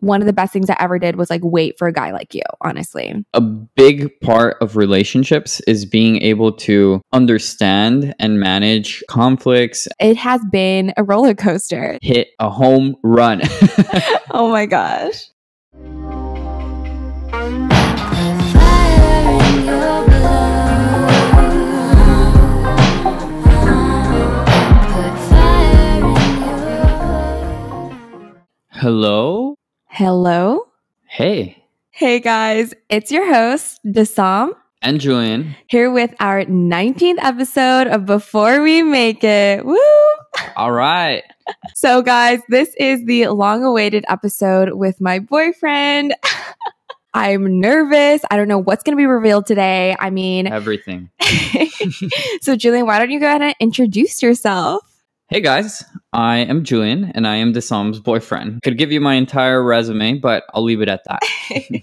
one of the best things I ever did was like wait for a guy like you, honestly. A big part of relationships is being able to understand and manage conflicts, It has been a roller coaster. hit a home run. oh my gosh. Fire in your blood. Put fire in your Hello? Hello. Hey. Hey guys, it's your host, Dasam, And Julian. here with our 19th episode of Before We Make It. Woo! All right. So, guys, this is the long awaited episode with my boyfriend. I'm nervous. I don't know what's going to be revealed today. I mean, Everything. so Julian, why don't you go ahead and introduce yourself? Hey guys, I am Julian and I am Desam's boyfriend. Could give you my entire resume, but I'll leave it at that.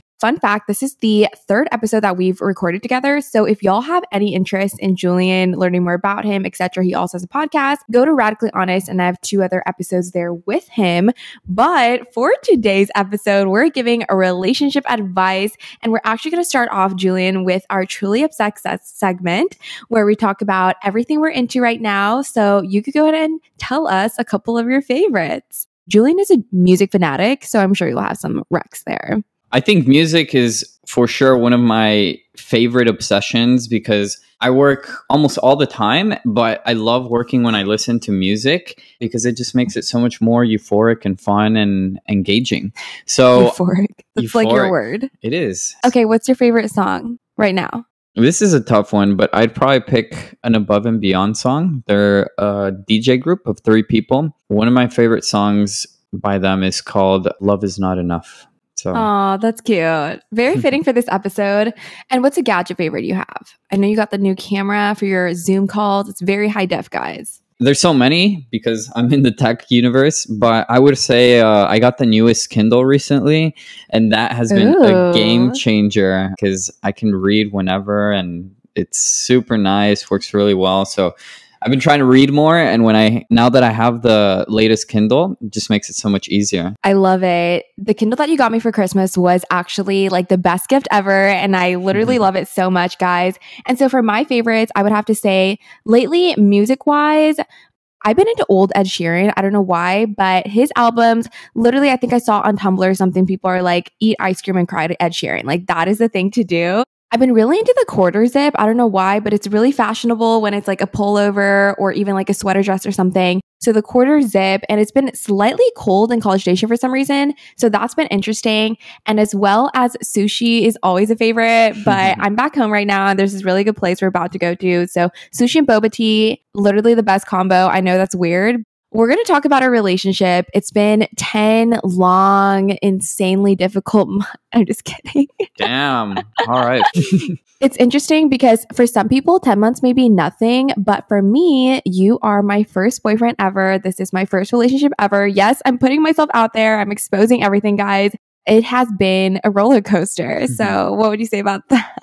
Fun fact this is the third episode that we've recorded together. So if y'all have any interest in Julian, learning more about him, etc., he also has a podcast. Go to Radically Honest, and I have two other episodes there with him. But for today's episode, we're giving a relationship advice, and we're actually going to start off, Julian, with our Truly Obsessed segment where we talk about everything we're into right now. So you could go ahead and tell us a couple of your favorites. Julian is a music fanatic, so I'm sure you'll have some recs there. I think music is for sure one of my favorite obsessions because I work almost all the time, but I love working when I listen to music because it just makes it so much more euphoric and fun and engaging. So euphoric. That's like your word. it is. Okay, what's your favorite song right now? This is a tough one, but I'd probably pick an Above and Beyond song. They're a DJ group of three people. One of my favorite songs by them is called Love Is Not Enough. So Oh, that's cute. Very fitting for this episode. And what's a gadget favorite you have? I know you got the new camera for your Zoom calls. It's very high def, guys. there's so many because I'm in the tech universe, but I would say uh, I got the newest Kindle recently, and that has been Ooh. a game changer because I can read whenever and it's super nice, works really well. So I've been trying to read more, and when I now that I have the latest Kindle, it just makes it so much easier. I love it. The Kindle that you got me for Christmas was actually like the best gift ever. And I literally Mhm. love it so much, guys. And so for my favorites, I would have to say lately, music wise, I've been into old Ed Sheeran. I don't know why, but his albums, literally, I think I saw on Tumblr something. People are like, eat ice cream and cry to Ed Sheeran. Like, that is the thing to do. I've been really into the quarter zip. I don't know why, but it's really fashionable when it's like a pullover or even like a sweater dress or something. So the quarter zip, and it's been slightly cold in College Station for some reason. So that's been interesting. And as well as sushi is always a favorite, but I'm back home right now and there's this really good place we're about to go to. So sushi and boba tea, literally the best combo. I know that's weird. We're going to talk about our relationship. It's been 10 long, insanely difficult months. I'm just kidding. Damn. All right. It's interesting because for some people, 10 months may be nothing, but for me, you are my first boyfriend ever. This is my first relationship ever. Yes, I'm putting myself out there. I'm exposing everything, guys. It has been a roller coaster. Mm-hmm. So, what would you say about that?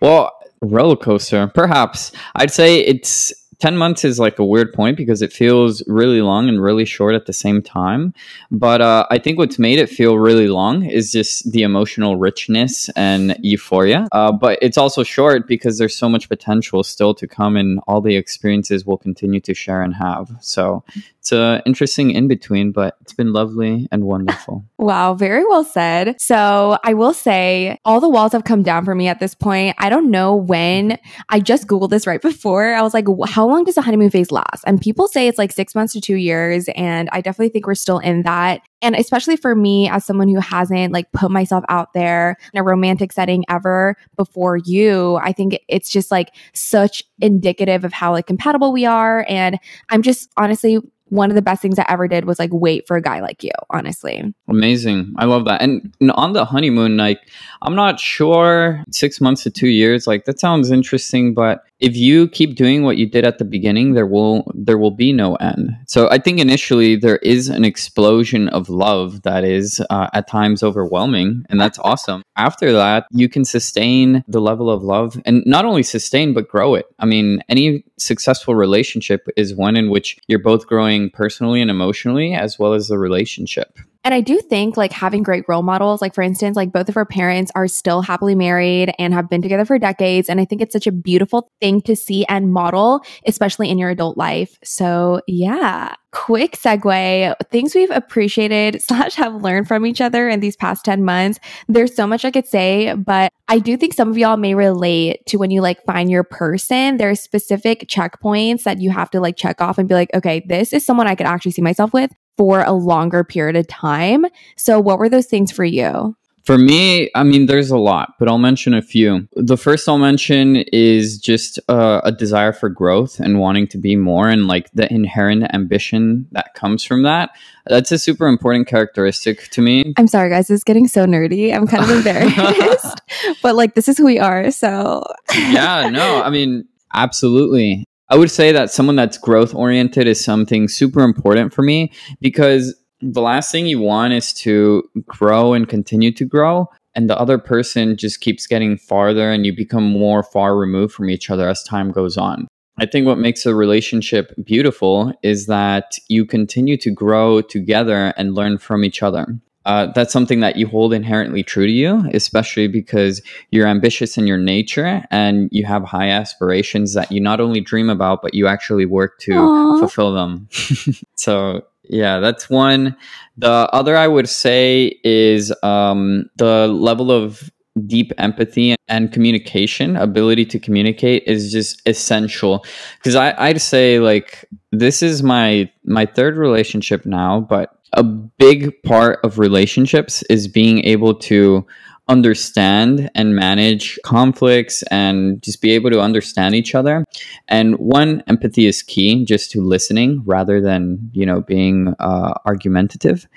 Well, roller coaster, perhaps. I'd say it's 10 months is like a weird point because it feels really long and really short at the same time. But uh, I think what's made it feel really long is just the emotional richness and euphoria. Uh, but it's also short because there's so much potential still to come and all the experiences we'll continue to share and have. So it's an interesting in between, but it's been lovely and wonderful. Wow, very well said. So, I will say all the walls have come down for me at this point. I don't know when. I just Googled this right before. I was like, "Wh- how long does the honeymoon phase last? And people say it's like six months to two years. And I definitely think we're still in that. And especially for me, as someone who hasn't like put myself out there in a romantic setting ever before you, I think it's just like such indicative of how like compatible we are. And I'm just honestly, one of the best things I ever did was like wait for a guy like you, honestly. Amazing. I love that. And and on the honeymoon, like, I'm not sure six months to two years, like, that sounds interesting, but if you keep doing what you did at the beginning, there will there will be no end. So I think initially there is an explosion of love that is uh, at times overwhelming, and that's awesome. After that, you can sustain the level of love, and not only sustain but grow it. I mean, any successful relationship is one in which you're both growing personally and emotionally, as well as the relationship. And I do think like having great role models, like for instance, like both of our parents are still happily married and have been together for decades. And I think it's such a beautiful thing to see and model, especially in your adult life. So yeah. Quick segue, things we've appreciated slash have learned from each other in these past 10 months. There's so much I could say, but I do think some of y'all may relate to when you like find your person. There are specific checkpoints that you have to like check off and be like, okay, this is someone I could actually see myself with for a longer period of time. So, what were those things for you? For me, I mean, there's a lot, but I'll mention a few. The first I'll mention is just uh, a desire for growth and wanting to be more, and like the inherent ambition that comes from that. That's a super important characteristic to me. I'm sorry, guys. It's getting so nerdy. I'm kind of embarrassed, but like, this is who we are. So, yeah, no, I mean, absolutely. I would say that someone that's growth oriented is something super important for me because the last thing you want is to grow and continue to grow and the other person just keeps getting farther and you become more far removed from each other as time goes on. I think what makes a relationship beautiful is that you continue to grow together and learn from each other. Uh, that's something that you hold inherently true to you, especially because you're ambitious in your nature and you have high aspirations that you not only dream about, but you actually work to Aw. fulfill them. so, yeah, that's one. The other I would say is um, the level of deep empathy and communication, ability to communicate is just essential. Because I, i'd say like this is my my third relationship now, but a big part of relationships is being able to understand and manage conflicts and just be able to understand each other and one empathy is key just to listening rather than you know being uh, argumentative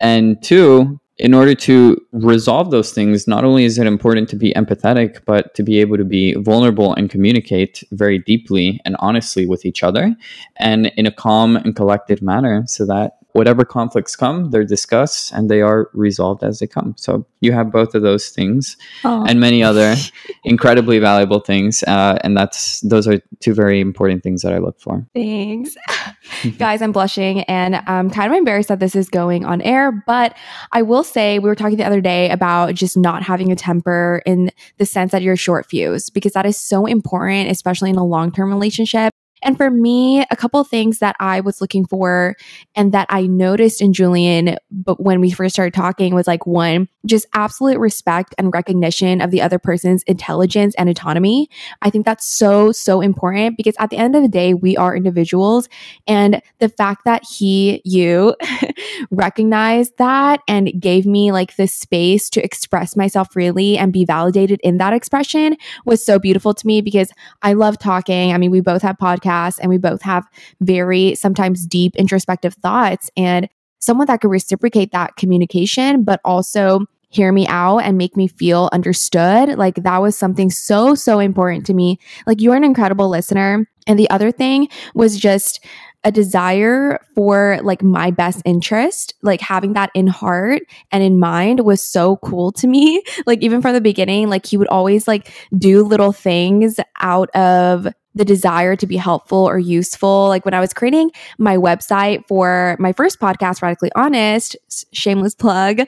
and two in order to resolve those things not only is it important to be empathetic but to be able to be vulnerable and communicate very deeply and honestly with each other and in a calm and collected manner so that whatever conflicts come, they're discussed and they are resolved as they come. So you have both of those things Aw. and many other incredibly valuable things. Uh, and that's those are two very important things that I look for. Thanks. Guys, I'm blushing and I'm kind of embarrassed that this is going on air, but I will say we were talking the other day about just not having a temper in the sense that you're short fused because that is so important, especially in a long term relationship. And for me, a couple things that I was looking for and that I noticed in Julian, but when we first started talking was like one, just absolute respect and recognition of the other person's intelligence and autonomy. I think that's so, so important because at the end of the day, we are individuals. And the fact that he, you recognized that and gave me like the space to express myself freely and be validated in that expression was so beautiful to me because I love talking. I mean, we both have podcasts and we both have very sometimes deep introspective thoughts and someone that could reciprocate that communication, but also hear me out and make me feel understood. Like that was something so, so important to me. Like you're an incredible listener. And the other thing was just a desire for like my best interest, like having that in heart and in mind was so cool to me. Like even from the beginning, like he would always like do little things out of the desire to be helpful or useful. Like when I was creating my website for my first podcast, Radically Honest, shameless plug,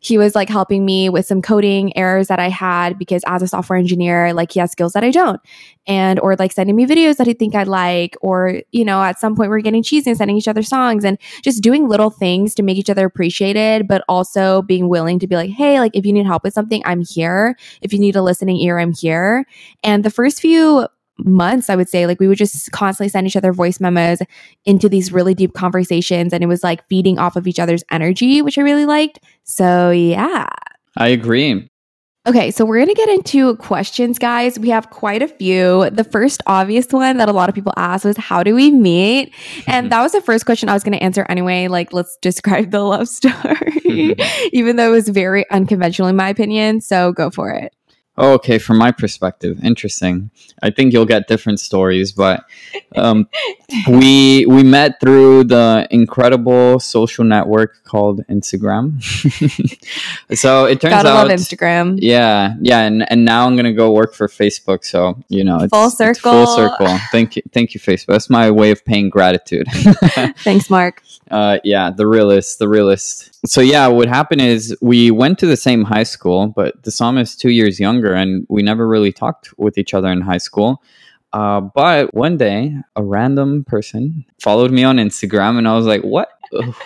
he was like helping me with some coding errors that I had because as a software engineer, like he has skills that I don't. And or like sending me videos that he think I'd like, or you know, at some point we're getting cheesy and sending each other songs and just doing little things to make each other appreciated, but also being willing to be like, hey, like if you need help with something, I'm here. If you need a listening ear, I'm here. And the first few months, I would say, like we would just constantly send each other voice memos into these really deep conversations. And it was like feeding off of each other's energy, which I really liked. So, yeah. I agree. Okay, so we're going to get into questions, guys. We have quite a few. The first obvious one that a lot of people ask was, How do we meet? And that was the first question I was going to answer anyway. Like, let's describe the love story, even though it was very unconventional in my opinion. So go for it. Oh, okay, from my perspective, interesting. I think you'll get different stories, but um, we we met through the incredible social network called Instagram. so it turns Gotta out, love Instagram. yeah, yeah, and, and now I'm gonna go work for Facebook. So you know, it's Full it's circle. full circle. Thank you, thank you, Facebook. That's my way of paying gratitude. Thanks, Mark. uh, yeah, the realist, the realist. So yeah, what happened is we went to the same high school, but Dasam is two years younger, and we never really talked with each other in high school. Uh, but one day, a random person followed me on Instagram, and I was like, "What?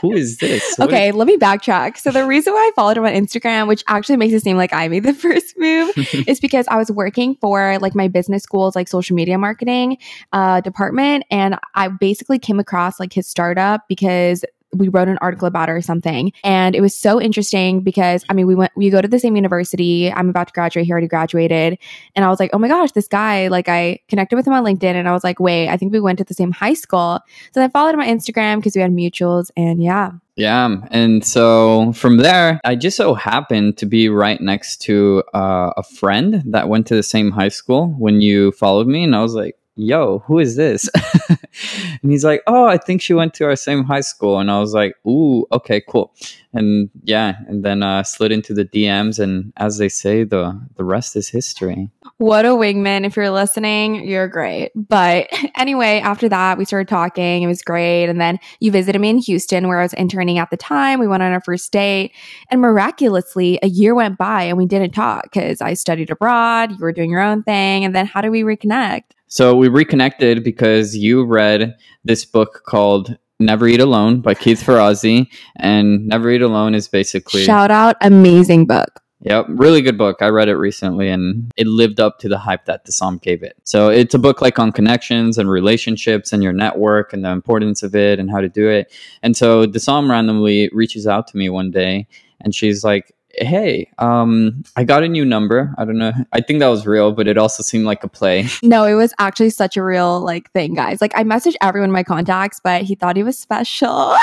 Who is this?" What Okay, let me backtrack. So the reason why I followed him on Instagram, which actually makes it seem like I made the first move, is because I was working for like my business school's like social media marketing uh, department, and I basically came across like his startup because we wrote an article about her or something, and it was so interesting because I mean we went we go to the same university. I'm about to graduate. He already graduated, and I was like, oh my gosh, this guy! Like I connected with him on LinkedIn, and I was like, wait, I think we went to the same high school. So I followed him on Instagram because we had mutuals, and yeah. Yeah, and so from there, I just so happened to be right next to uh, a friend that went to the same high school when you followed me, and I was like, "Yo, who is this?" and he's like, "Oh, I think she went to our same high school," and I was like, "Ooh, okay, cool." And yeah, and then uh, slid into the DMs, and as they say, the the rest is history. What a wingman. If you're listening, you're great. But anyway, after that, we started talking. It was great. And then you visited me in Houston where I was interning at the time. We went on our first date. And miraculously, a year went by and we didn't talk because I studied abroad. You were doing your own thing. And then how do we reconnect? So we reconnected because you read this book called Never Eat Alone by Keith Ferrazzi, and Never Eat Alone is basically Shout out, amazing book. Yep, really good book. I read it recently and it lived up to the hype that Dasam gave it. So it's a book like on connections and relationships and your network and the importance of it and how to do it. And so Dasam randomly reaches out to me one day and she's like, Hey, um, I got a new number. I don't know. I think that was real, but it also seemed like a play. No, it was actually such a real like thing, guys. Like I messaged everyone in my contacts, but he thought he was special.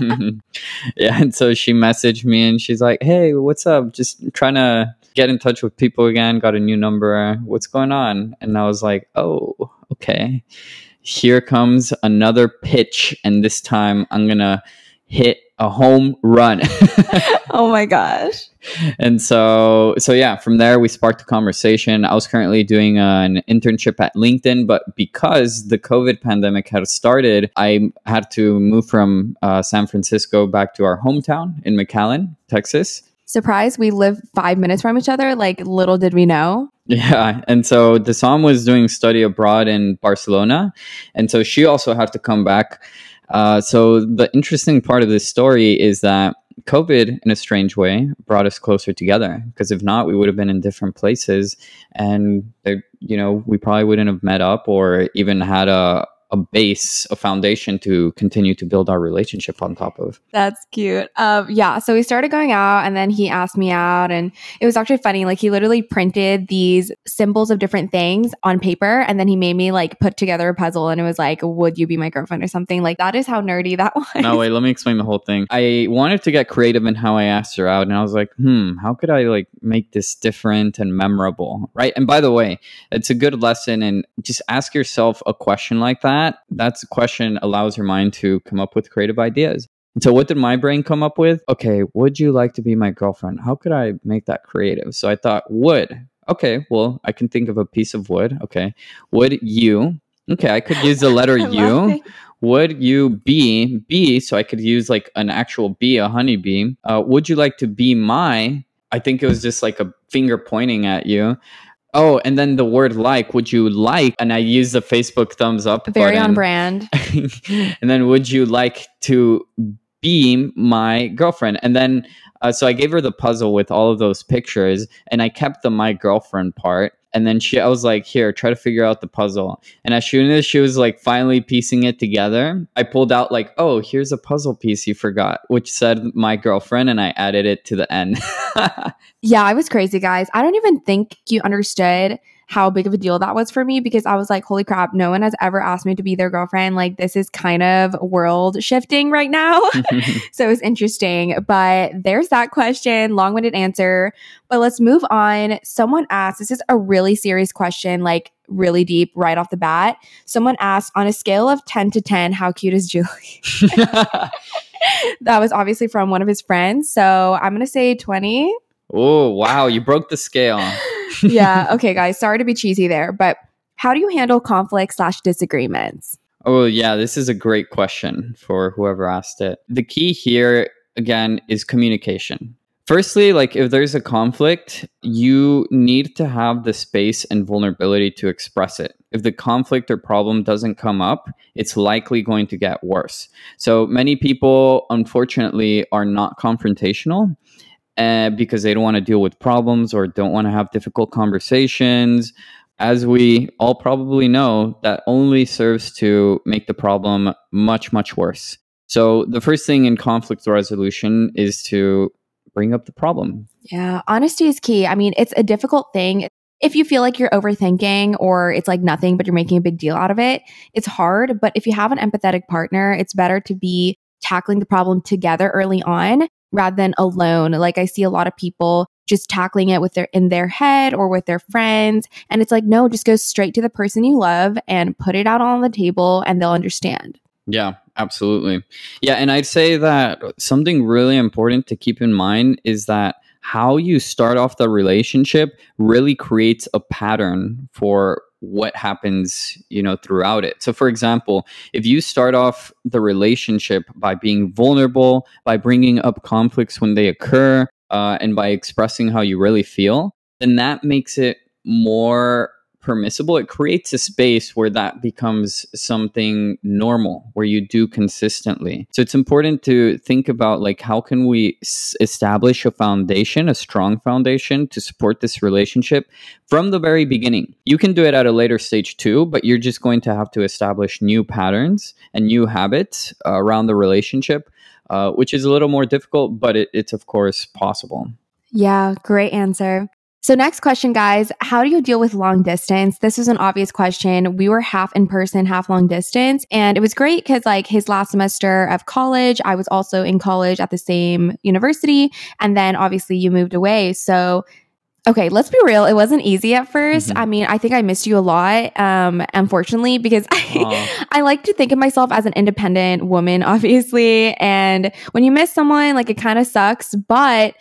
yeah, and so she messaged me and she's like, "Hey, what's up? Just trying to get in touch with people again. Got a new number. What's going on?" And I was like, "Oh, okay. Here comes another pitch, and this time I'm gonna hit a home run." oh my gosh. and so so yeah from there we sparked a conversation i was currently doing an internship at linkedin but because the covid pandemic had started i had to move from uh, san francisco back to our hometown in mcallen texas Surprise, we live five minutes from each other. Like little did we know. yeah and so Dasam was doing study abroad in barcelona and so she also had to come back uh, so the interesting part of this story is that COVID, in a strange way, brought us closer together. Because if not, we would have been in different places, and there- you know, we probably wouldn't have met up or even had a a base, a foundation to continue to build our relationship on top of. That's cute. Um, yeah. So we started going out, and then he asked me out, and it was actually funny. Like he literally printed these symbols of different things on paper, and then he made me like put together a puzzle, and it was like, "Would you be my girlfriend?" or something. Like that is how nerdy that was. No, wait, let me explain the whole thing. I wanted to get creative in how I asked her out, and I was like, hmm, how could I like make this different and memorable? Right. And by the way, it's a good lesson and just ask yourself a question like that. That's a question allows your mind to come up with creative ideas. And so what did my brain come up with? Okay, would you like to be my girlfriend? How could I make that creative? So I thought wood. Okay, well, I can think of a piece of wood. Okay. Would you? Okay, I could use the letter U would you be be so i could use like an actual bee a honeybee uh, would you like to be my i think it was just like a finger pointing at you oh and then the word like would you like and i use the facebook thumbs up Very on brand. and then would you like to be my girlfriend? And then uh, so i gave her the puzzle with all of those pictures and i kept the my girlfriend part and then she i was like here try to figure out the puzzle and as soon as she was like finally piecing it together i pulled out like oh here's a puzzle piece you forgot which said my girlfriend and i added it to the end Yeah, I was crazy, guys. I don't even think you understood how big of a deal that was for me because I was like, holy crap, no one has ever asked me to be their girlfriend. Like, this is kind of world shifting right now. so it's interesting. But there's that question, long winded answer. But let's move on. Someone asked, this is a really serious question, like really deep right off the bat. Someone asked, on a scale of 10 to 10, how cute is Julie? that was obviously from one of his friends. So I'm going to say 20. oh, wow. You broke the scale. Yeah. Okay, guys. Sorry to be cheesy there, but how do you handle conflict slash disagreements? Oh, yeah, this is a great question for whoever asked it. The key here, again, is communication. Firstly, like if there's a conflict, you need to have the space and vulnerability to express it. If the conflict or problem doesn't come up, it's likely going to get worse. So many people, unfortunately, are not confrontational uh, because they don't want to deal with problems or don't want to have difficult conversations as we all probably know, that only serves to make the problem much, much worse. So, the first thing in conflict resolution is to bring up the problem. Yeah, honesty is key. I mean, it's a difficult thing. If you feel like you're overthinking or it's like nothing, but you're making a big deal out of it, it's hard. But if you have an empathetic partner, it's better to be tackling the problem together early on rather than alone. Like I see a lot of people just tackling it with their in their head or with their friends and it's like no, just go straight to the person you love and put it out on the table and they'll understand. Yeah, absolutely. Yeah, and I'd say that something really important to keep in mind is that how you start off the relationship really creates a pattern for what happens you know throughout it. So for example if you start off the relationship by being vulnerable by bringing up conflicts when they occur uh, and by expressing how you really feel then that makes it more permissible it creates a space where that becomes something normal where you do consistently. So it's important to think about like how can we s- establish a foundation a strong foundation to support this relationship from the very beginning. You can do it at a later stage too but you're just going to have to establish new patterns and new habits uh, around the relationship uh, which is a little more difficult but it, it's of course possible. Yeah, great answer. So, next question, guys How do you deal with long distance? This is an obvious question. We were half in person, half long distance. And it was great because, like, his last semester of college, I was also in college at the same university. And then obviously you moved away. So, Okay, let's be real. It wasn't easy at 1st Mhm. I mean, I think I missed you a lot, um, unfortunately, because I, I like to think of myself as an independent woman, obviously. And when you miss someone, like it kind of sucks, but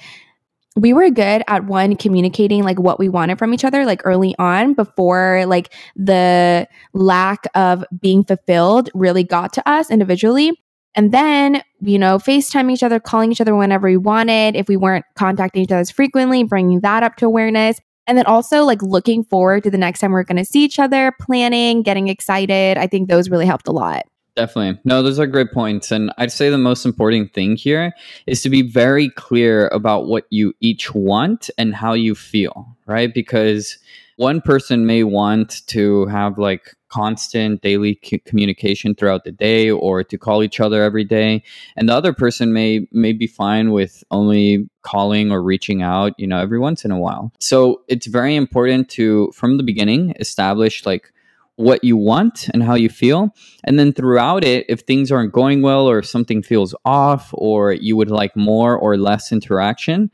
we were good at one communicating like what we wanted from each other like early on before like the lack of being fulfilled really got to us individually. And then you know facetime each other calling each other whenever we wanted if we weren't contacting each other as frequently bringing that up to awareness. And then also like looking forward to the next time we're going to see each other planning getting excited. I think those really helped a lot Definitely. No, those are great points. And I'd say the most important thing here is to be very clear about what you each want and how you feel, right? Because one person may want to have like constant daily c- communication throughout the day or to call each other every day and the other person may may be fine with only calling or reaching out you know every once in a while so it's very important to from the beginning establish like what you want and how you feel and then throughout it, if things aren't going well or if something feels off or you would like more or less interaction,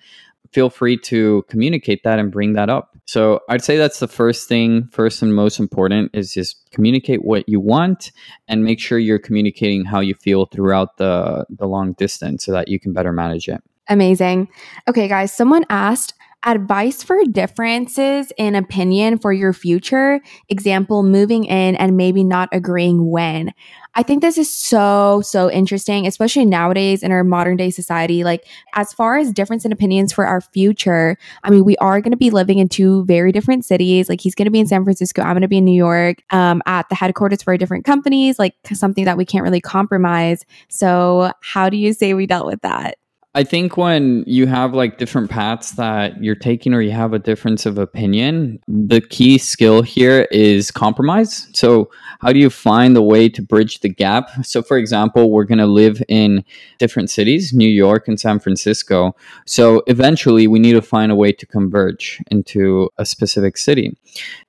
feel free to communicate that and bring that up. So I'd say that's the first thing, first and most important is just communicate what you want and make sure you're communicating how you feel throughout the, the long distance so that you can better manage it. Amazing. Okay, guys, someone asked advice for differences in opinion for your future. Example, moving in and maybe not agreeing when. I think this is so, so interesting, especially nowadays in our modern day society. Like, as far as difference in opinions for our future, I mean, we are going to be living in two very different cities. Like, he's going to be in San Francisco, I'm going to be in New York, um, at the headquarters for different companies, like something that we can't really compromise. So, how do you say we dealt with that? I think when you have like different paths that you're taking or you have a difference of opinion, the key skill here is compromise. So, how do you find a way to bridge the gap? So, for example, we're going to live in different cities, New York and San Francisco. So, eventually, we need to find a way to converge into a specific city.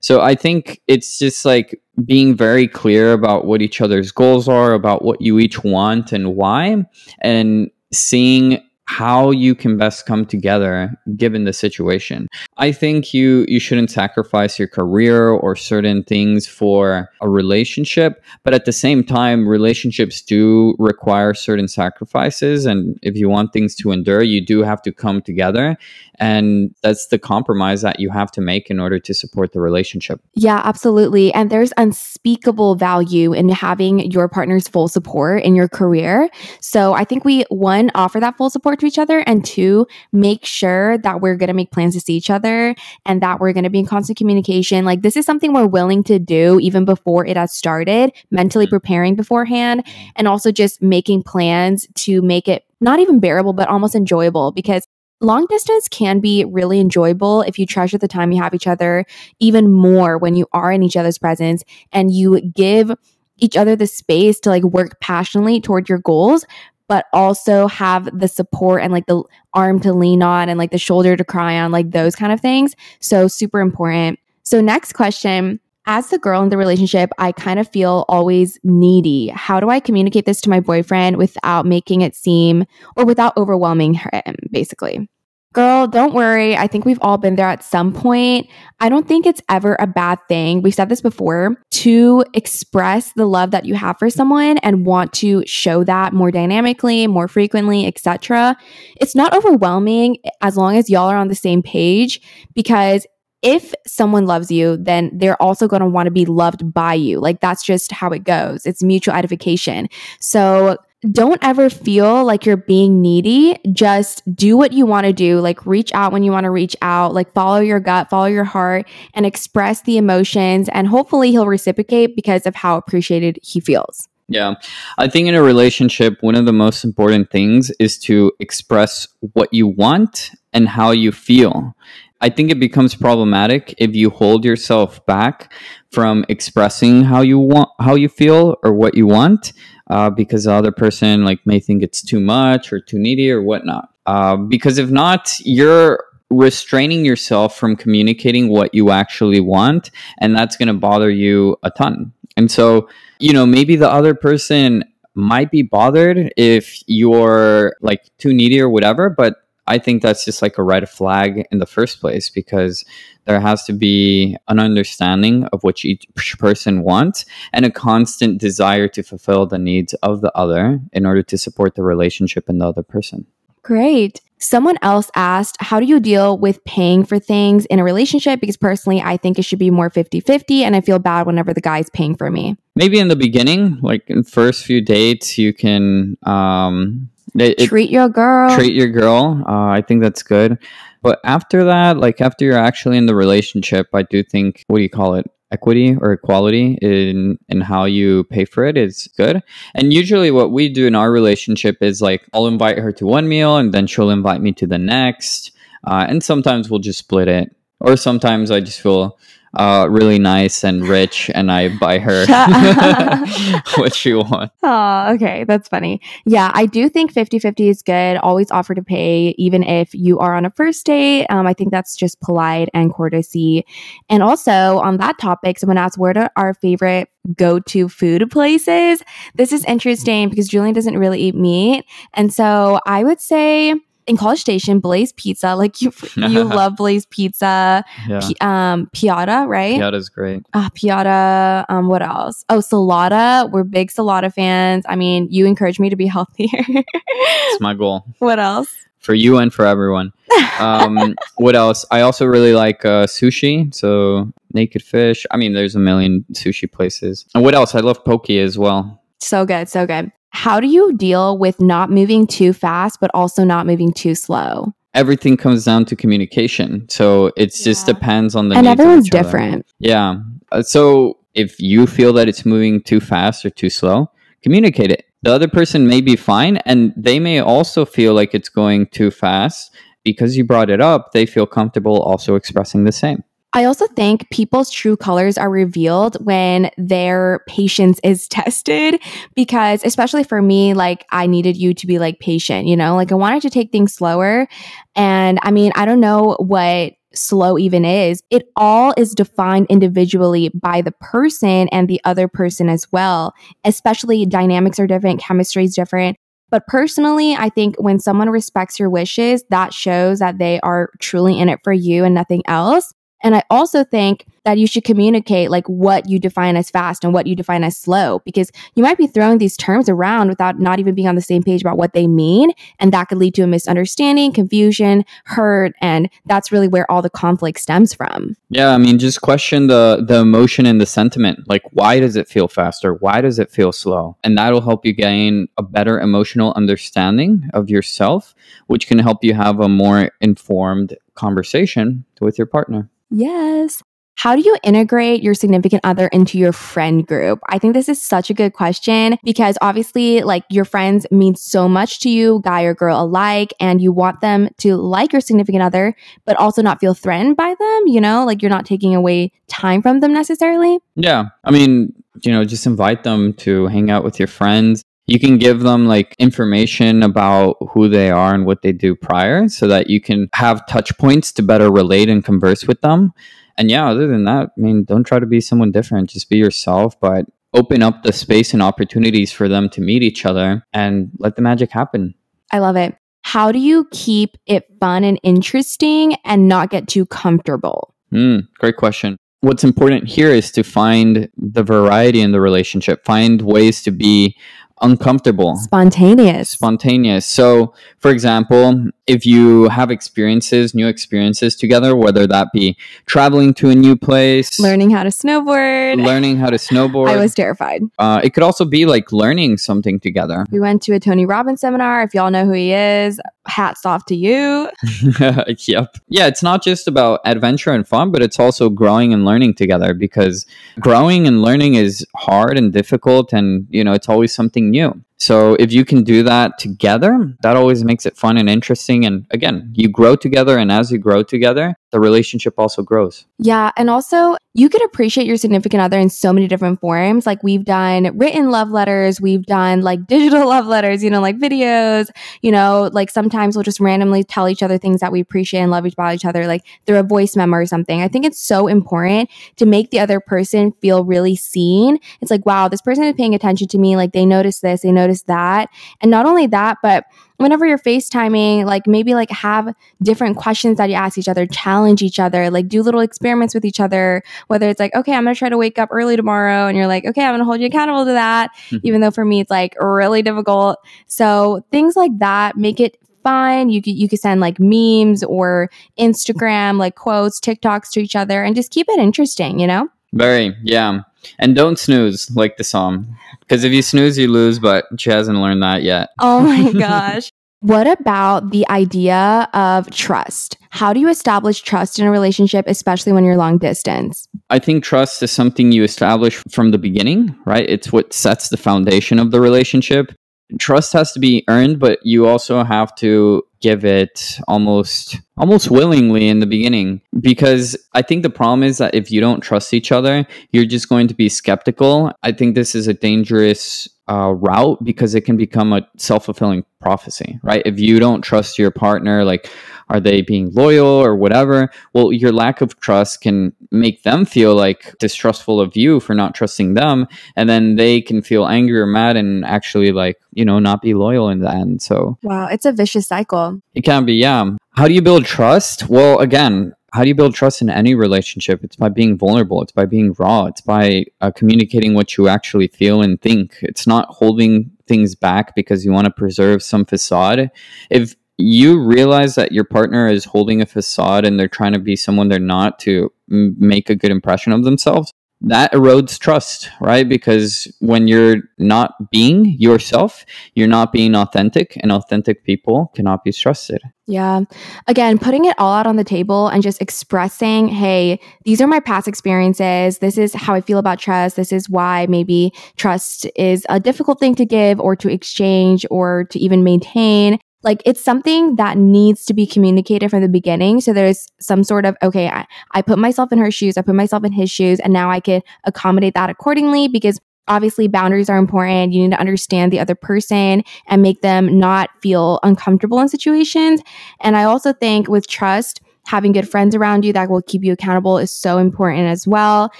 So, I think it's just like being very clear about what each other's goals are, about what you each want and why, and seeing how you can best come together given the situation. I think you you shouldn't sacrifice your career or certain things for a relationship, but at the same time relationships do require certain sacrifices and if you want things to endure, you do have to come together and that's the compromise that you have to make in order to support the relationship. Yeah, absolutely. And there's unspeakable value in having your partner's full support in your career. So I think we, one, offer that full support to each other, and two, make sure that we're going to make plans to see each other and that we're going to be in constant communication. Like, this is something we're willing to do even before it has started, mentally Mhm. preparing beforehand, and also just making plans to make it not even bearable, but almost enjoyable because long distance can be really enjoyable if you treasure the time you have each other even more when you are in each other's presence and you give each other the space to like work passionately toward your goals but also have the support and like the arm to lean on and like the shoulder to cry on like those kind of things so super important so next question as the girl in the relationship, I kind of feel always needy. How do I communicate this to my boyfriend without making it seem or without overwhelming him, basically? Girl, don't worry. I think we've all been there at some point. I don't think it's ever a bad thing. We've said this before to express the love that you have for someone and want to show that more dynamically, more frequently, etc. It's not overwhelming as long as y'all are on the same page because if someone loves you, then they're also going to want to be loved by you. Like that's just how it goes. It's mutual edification. So don't ever feel like you're being needy. Just do what you want to do. Like reach out when you want to reach out. Like follow your gut, follow your heart, and express the emotions. And hopefully he'll reciprocate because of how appreciated he feels. Yeah. I think in a relationship, one of the most important things is to express what you want and how you feel. I think it becomes problematic if you hold yourself back from expressing how you want, how you feel, or what you want, uh, because the other person like may think it's too much or too needy or whatnot. Uh, because if not, you're restraining yourself from communicating what you actually want, and that's going to bother you a ton. And so, you know, maybe the other person might be bothered if you're like too needy or whatever, but I think that's just like a red flag in the first place because there has to be an understanding of what each person wants and a constant desire to fulfill the needs of the other in order to support the relationship and the other person. Great. Someone else asked, How do you deal with paying for things in a relationship? Because personally, I think it should be more 50 50, and I feel bad whenever the guy's paying for me. Maybe in the beginning, like in first few dates, you can um, it- Treat your girl. treat your girl. Uh, I think that's good. But after that, like after you're actually in the relationship, I do think what do you call it? Equity or equality in in how you pay for it is good. And usually, what we do in our relationship is like I'll invite her to one meal, and then she'll invite me to the next. Uh, and sometimes we'll just split it, or sometimes I just feel uh, really nice and rich, and I buy her what she wants. Oh, okay. That's funny. Yeah, I do think 50 50 is good. Always offer to pay, even if you are on a first date. Um, I think that's just polite and courtesy. And also, on that topic, someone asked, What are our favorite go to food places? This is interesting because Julian doesn't really eat meat. And so I would say, in College Station, Blaze Pizza, like you, you love Blaze Pizza, Yeah, P- um, Piata, right? that's great. Ah, Piata. Um, what else? Oh, Salata. We're big Salata fans. I mean, you encourage me to be healthier. It's my goal. what else? for you and for everyone. Um, what else? I also really like uh, sushi. So naked fish. I mean, there's a million sushi places. And what else? I love poke as well. So good, so good. How do you deal with not moving too fast, but also not moving too slow? Everything comes down to communication. So it just depends on the and everyone's different. Yeah. Uh, so if you feel that it's moving too fast or too slow, communicate it. the other person may be fine and they may also feel like it's going too fast because you brought it up they feel comfortable also expressing the same I also think people's true colors are revealed when their patience is tested because especially for me like I needed you to be like patient, you know? Like I wanted to take things slower and I mean, I don't know what slow even is. It all is defined individually by the person and the other person as well. Especially dynamics are different, chemistry is different. But personally, I think when someone respects your wishes, that shows that they are truly in it for you and nothing else. And I also think that you should communicate like what you define as fast and what you define as slow because you might be throwing these terms around without not even being on the same page about what they mean. And that could lead to a misunderstanding, confusion, hurt. And that's really where all the conflict stems from. yeah i mean just question the the emotion and the sentiment like why does it feel faster why does it feel slow and that'll help you gain a better emotional understanding of yourself which can help you have a more informed conversation with your partner Yes. How do you integrate your significant other into your friend group? I think this is such a good question because obviously, like, your friends mean so much to you, guy or girl alike, and you want them to like your significant other, but also not feel threatened by them, you know, like you're not taking away time from them necessarily. Yeah. I mean, you know, just invite them to hang out with your friends. You can give them like information about who they are and what they do prior so that you can have touch points to better relate and converse with them. And yeah, other than that, I mean, don't try to be someone different. Just be yourself, but open up the space and opportunities for them to meet each other and let the magic happen. I love it. How do you keep it fun and interesting and not get too comfortable? Mm, great question. What's important here is to find the variety in the relationship, find ways to be uncomfortable, Spontaneous. spontaneous. So, for example, if you have experiences, new experiences together, whether that be traveling to a new place, Learning how to snowboard. learning how to snowboard, I was terrified. uh, it could also be like learning something together. We went to a Tony Robbins seminar. If y'all know who he is, hats off to you. yep. Yeah, it's not just about adventure and fun, but it's also growing and learning together because growing and learning is hard and difficult and, you know, it's always something new. So if you can do that together, that always makes it fun and interesting. And again, you grow together, and as you grow together, the relationship also grows. Yeah. And also, you can appreciate your significant other in so many different forms. Like, we've done written love letters, we've done like digital love letters, you know, like videos, you know, like sometimes we'll just randomly tell each other things that we appreciate and love about each other, like through a voice memo or something. I think it's so important to make the other person feel really seen. It's like, wow, this person is paying attention to me. Like, they notice this, they notice that. And not only that, but whenever you're FaceTiming, like maybe like have different questions that you ask each other, challenge each other, like do little experiments with each other. Whether it's like, okay, I'm gonna try to wake up early tomorrow, and you're like, okay, I'm gonna hold you accountable to that, Mhm. even though for me it's like really difficult. So things like that make it fun. You could you could send like memes or Instagram like quotes, TikToks to each other, and just keep it interesting. You know. Very, yeah. And don't snooze like the song. Because if you snooze, you lose, but she hasn't learned that yet. Oh my gosh. What about the idea of trust? How do you establish trust in a relationship, especially when you're long distance? I think trust is something you establish from the beginning, right? It's what sets the foundation of the relationship. Trust has to be earned, but you also have to give it almost almost willingly in the beginning because I think the problem is that if you don't trust each other, you're just going to be skeptical. I think this is a dangerous uh, route because it can become a self-fulfilling prophecy, right? If you don't trust your partner, like are they being loyal or whatever? Well, your lack of trust can make them feel like distrustful of you for not trusting them. And then they can feel angry or mad and actually, like, you know, not be loyal in the end. So Wow, it's a vicious cycle. it can be, yeah. How do you build trust? Well, again, how do you build trust in any relationship? It's by being vulnerable. It's by being raw. It's by uh, communicating what you actually feel and think. It's not holding things back because you want to preserve some facade. If you realize that your partner is holding a facade and they're trying to be someone they're not to m- make a good impression of themselves, that erodes trust, right? Because when you're not being yourself, you're not being authentic, and authentic people cannot be trusted. Yeah. Again, putting it all out on the table and just expressing, hey, these are my past experiences. This is how I feel about trust. This is why maybe trust is a difficult thing to give or to exchange or to even maintain. Like it's something that needs to be communicated from the beginning. So there's some sort of, okay, I, I put myself in her shoes, I put myself in his shoes, and now I can accommodate that accordingly because obviously boundaries are important. You need to understand the other person and make them not feel uncomfortable in situations. And I also think with trust, having good friends around you that will keep you accountable is so important as well.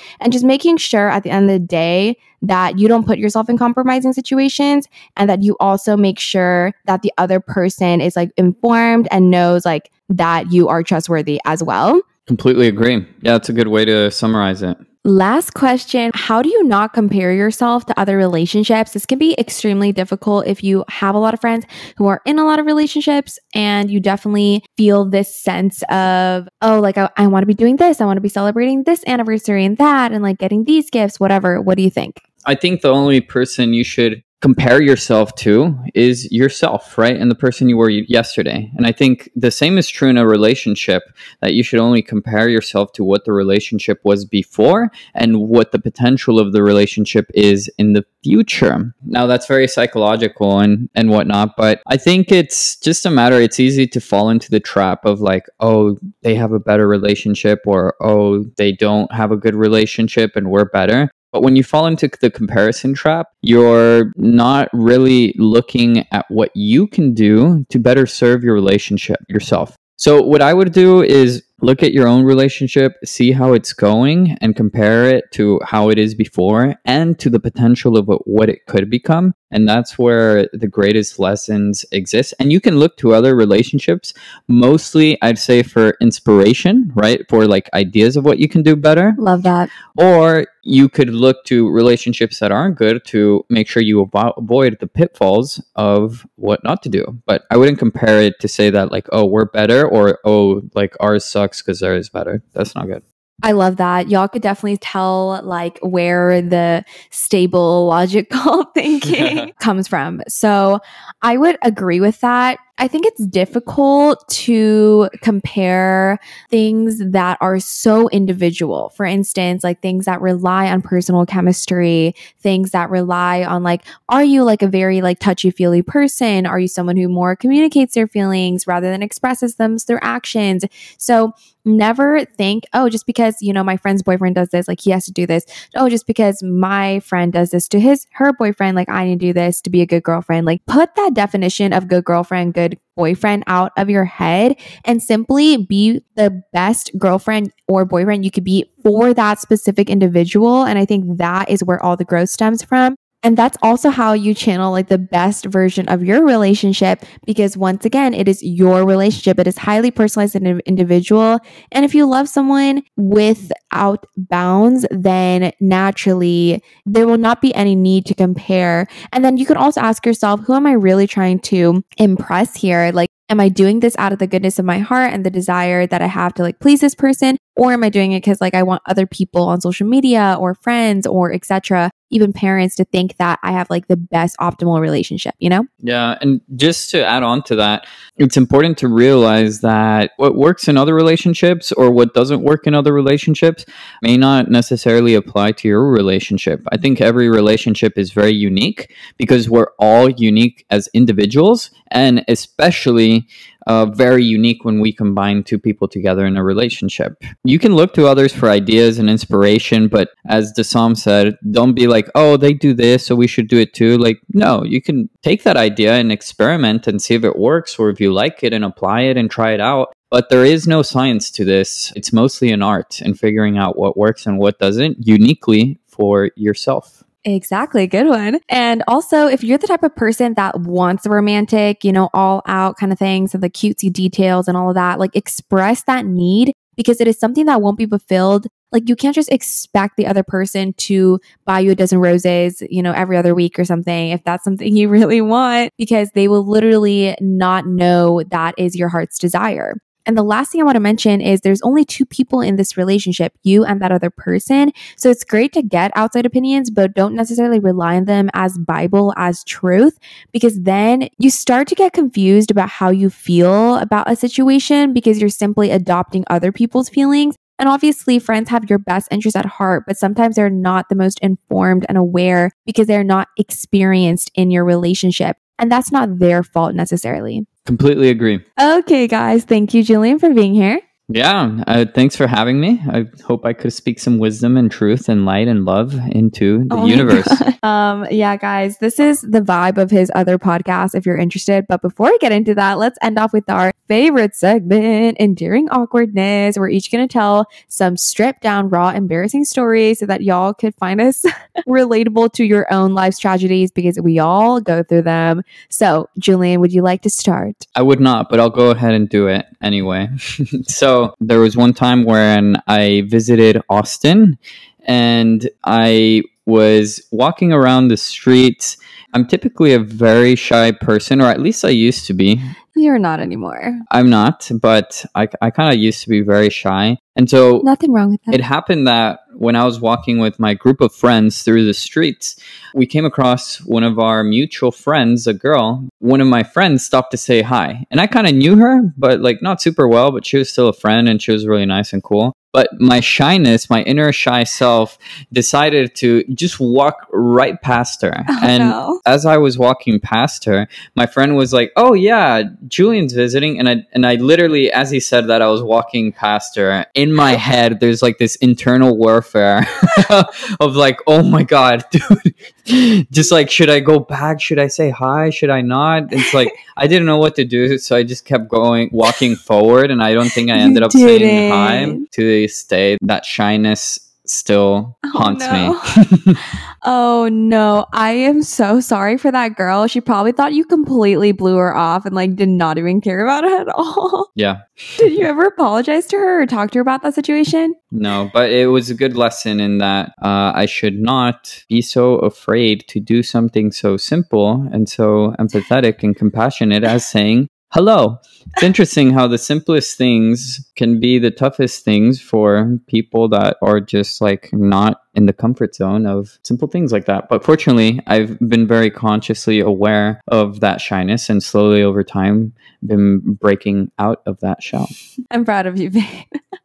And just making sure at the end of the day that you don't put yourself in compromising situations and that you also make sure that the other person is like informed and knows like that you are trustworthy as well. Completely agree. Yeah, that's a good way to summarize it. Last question How do you not compare yourself to other relationships? This can be extremely difficult if you have a lot of friends who are in a lot of relationships and you definitely feel this sense of, oh, like I, I want to be doing this. I want to be celebrating this anniversary and that and like getting these gifts, whatever. What do you think? I think the only person you should compare yourself to is yourself, right? And the person you were yesterday. And I think the same is true in a relationship that you should only compare yourself to what the relationship was before and what the potential of the relationship is in the future. Now that's very psychological and and whatnot, but I think it's just a matter it's easy to fall into the trap of like, oh, they have a better relationship or oh, they don't have a good relationship and we're better. But when you fall into the comparison trap, you're not really looking at what you can do to better serve your relationship yourself. So, what I would do is look at your own relationship, see how it's going, and compare it to how it is before and to the potential of what it could become. And that's where the greatest lessons exist. And you can look to other relationships, mostly, I'd say, for inspiration, right? For like ideas of what you can do better. Love that. Or you could look to relationships that aren't good to make sure you avo- avoid the pitfalls of what not to do. But I wouldn't compare it to say that, like, oh, we're better or, oh, like ours sucks because theirs is better. That's not good. I love that. Y'all could definitely tell like where the stable logical thinking comes from. So I would agree with that. I think it's difficult to compare things that are so individual. For instance, like things that rely on personal chemistry, things that rely on like, are you like a very like touchy feely person? Are you someone who more communicates their feelings rather than expresses them through actions? So never think, oh, just because, you know, my friend's boyfriend does this, like he has to do this. Oh, just because my friend does this to his, her boyfriend, like I need to do this to be a good girlfriend. Like put that definition of good girlfriend, good boyfriend out of your head and simply be the best girlfriend or boyfriend you could be for that specific individual. And I think that is where all the growth stems from. And that's also how you channel like the best version of your relationship because once again, it is your relationship. It is highly personalized and individual. And if you love someone without bounds, then naturally there will not be any need to compare. And then you can also ask yourself, who am I really trying to impress here? Like, am I doing this out of the goodness of my heart and the desire that I have to like please this person? Or am I doing it because like I want other people on social media or friends or etc even parents to think that I have like the best optimal relationship, you know? Yeah. And just to add on to that, it's important to realize that what works in other relationships or what doesn't work in other relationships may not necessarily apply to your relationship. I think every relationship is very unique because we're all unique as individuals and especially uh, very unique when we combine two people together in a relationship. You can look to others for ideas and inspiration, but as Dasam said, don't be like, oh, they do this, so we should do it too. Like, no, you can take that idea and experiment and see if it works or if you like it and apply it and try it out. But there is no science to this. It's mostly an art and figuring out what works and what doesn't uniquely for yourself. Exactly. Good one. And also, if you're the type of person that wants romantic, you know, all out kind of things and the cutesy details and all of that, like express that need because it is something that won't be fulfilled. Like you can't just expect the other person to buy you a dozen roses, you know, every other week or something if that's something you really want because they will literally not know that is your heart's desire. And the last thing I want to mention is there's only two people in this relationship, you and that other person. So it's great to get outside opinions, but don't necessarily rely on them as Bible, as truth, because then you start to get confused about how you feel about a situation because you're simply adopting other people's feelings. And obviously, friends have your best interest at heart, but sometimes they're not the most informed and aware because they're not experienced in your relationship. And that's not their fault necessarily. Completely agree. Okay, guys. Thank you, Julian, for being here. Yeah, uh, thanks for having me. I hope I could speak some wisdom and truth and light and love into the Oh universe. Um, yeah, guys, this is the vibe of his other podcast if you're interested. But before we get into that, let's end off with our favorite segment, Endearing Awkwardness. We're each going to tell some stripped down, raw, embarrassing stories so that y'all could find us relatable to your own life's tragedies because we all go through them. So, Julian, would you like to start? I would not, but I'll go ahead and do it anyway. so there was one time when I visited Austin and I was walking around the streets. I'm typically a very shy person, or at least I used to be. You're not anymore. I'm not, but I, I kind of used to be very shy. And so Nothing wrong with that. it happened that when I was walking with my group of friends through the streets, we came across one of our mutual friends, a girl. One of my friends stopped to say hi. And I kind of knew her, but like not super well, but she was still a friend and she was really nice and cool. But my shyness, my inner shy self, decided to just walk right past her. Oh, and no. as I was walking past her, my friend was like, "Oh yeah, Julian's visiting," and I and I literally, as he said that, I was walking past her. In my head, there's like this internal warfare of like, "Oh my god, dude!" just like, should I go back? Should I say hi? Should I not? It's like I didn't know what to do, so I just kept going, walking forward, and I don't think I You ended up saying hi. To this day, that shyness still Oh, haunts no. me. Oh no, I am so sorry for that girl. She probably thought you completely blew her off and like did not even care about it at all. yeah. Did you ever apologize to her or talk to her about that situation? No, but it was a good lesson in that uh, I should not be so afraid to do something so simple and so empathetic and compassionate as saying hello. It's interesting how the simplest things can be the toughest things for people that are just like not in the comfort zone of simple things like that. But fortunately, I've been very consciously aware of that shyness and slowly over time been breaking out of that shell. I'm proud of you, babe.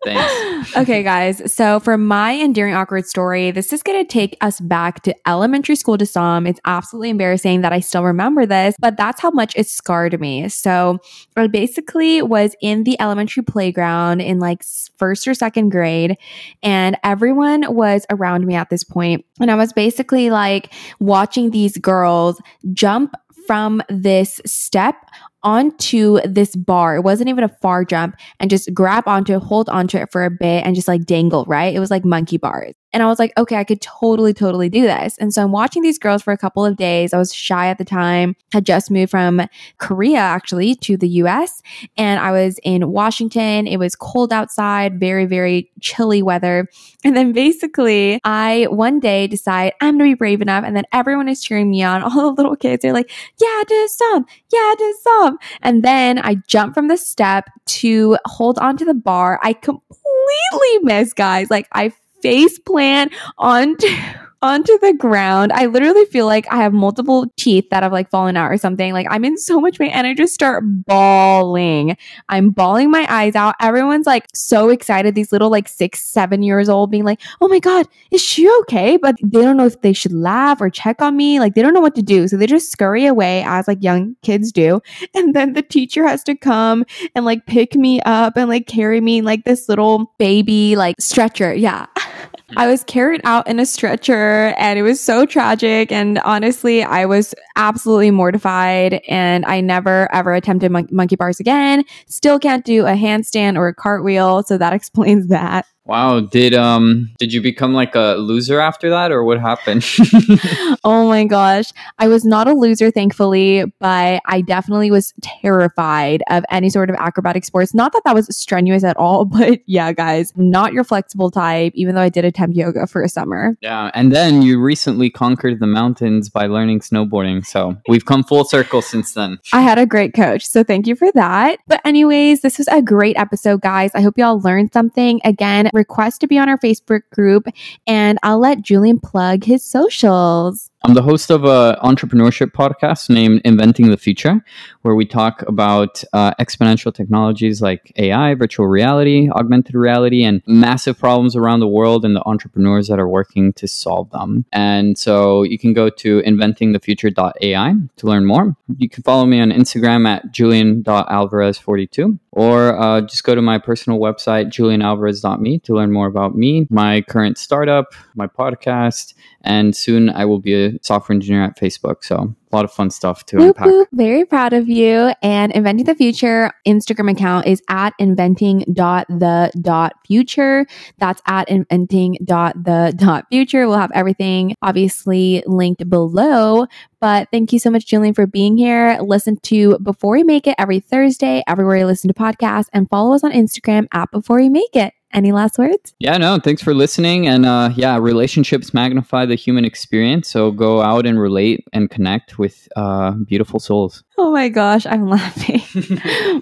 Thanks. okay, guys. So for my endearing awkward story, this is going to take us back to elementary school Dasam. It's absolutely embarrassing that I still remember this, but that's how much it scarred me. So I basically was in the elementary playground in like first or second grade, and everyone was around me at this point, and I was basically like watching these girls jump from this step onto this bar. It wasn't even a far jump and just grab onto it, hold onto it for a bit and just like dangle, right? It was like monkey bars. And I was like, okay, I could totally, totally do this. And so I'm watching these girls for a couple of days. I was shy at the time, had just moved from Korea actually to the US. And I was in Washington. It was cold outside, very, very chilly weather. And then basically, I one day decide I'm gonna be brave enough. And then everyone is cheering me on. All the little kids are like, yeah, Dasam, yeah, Dasam. And then I jump from the step to hold onto the bar. I completely miss, guys. Like I face plant onto onto the ground. I literally feel like I have multiple teeth that have like fallen out or something. Like I'm in so much pain and I just start bawling. I'm bawling my eyes out. Everyone's like so excited. These little like six, seven years old being like, oh my God, is she okay? But they don't know if they should laugh or check on me. Like they don't know what to do. So they just scurry away as like young kids do. And then the teacher has to come and like pick me up and like carry me in like this little baby like stretcher. Yeah. I was carried out in a stretcher and it was so tragic. And honestly, I was absolutely mortified and I never ever attempted mon- monkey bars again. Still can't do a handstand or a cartwheel. So that explains that. Wow. Did um did you become like a loser after that or what happened? oh my gosh. I was not a loser, thankfully, but I definitely was terrified of any sort of acrobatic sports. Not that that was strenuous at all, but yeah, guys, not your flexible type, even though I did attempt yoga for a summer. yeah. And then you recently conquered the mountains by learning snowboarding. So we've come full circle since then. I had a great coach, so thank you for that. But, anyways, this was a great episode, guys. I hope y'all learned something. Again, request to be on our Facebook group, and I'll let Julian plug his socials. I'm the host of an entrepreneurship podcast named Inventing the Future, where we talk about uh, exponential technologies like AI, virtual reality, augmented reality, and massive problems around the world and the entrepreneurs that are working to solve them. And so you can go to inventingthefuture.ai to learn more. You can follow me on Instagram at julian.alvarez42 or uh, just go to my personal website, julianalvarez.me, to learn more about me, my current startup, my podcast, and soon I will be a software engineer at Facebook. So a lot of fun stuff to Whoop, unpack. whoop. Very proud of you. And Inventing the Future Instagram account is at inventing.the.future. That's at inventing.the.future. We'll have everything obviously linked below. But thank you so much, Julian, for being here. Listen to Before We Make It every Thursday, everywhere you listen to podcasts, and follow us on Instagram at Before We Make It. Any last words? Yeah, no, thanks for listening. And uh, yeah, relationships magnify the human experience. So go out and relate and connect with uh, beautiful souls. Oh my gosh, I'm laughing.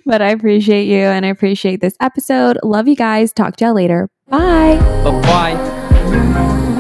but I appreciate you and I appreciate this episode. Love you guys. Talk to y'all later. Bye. Bye bye.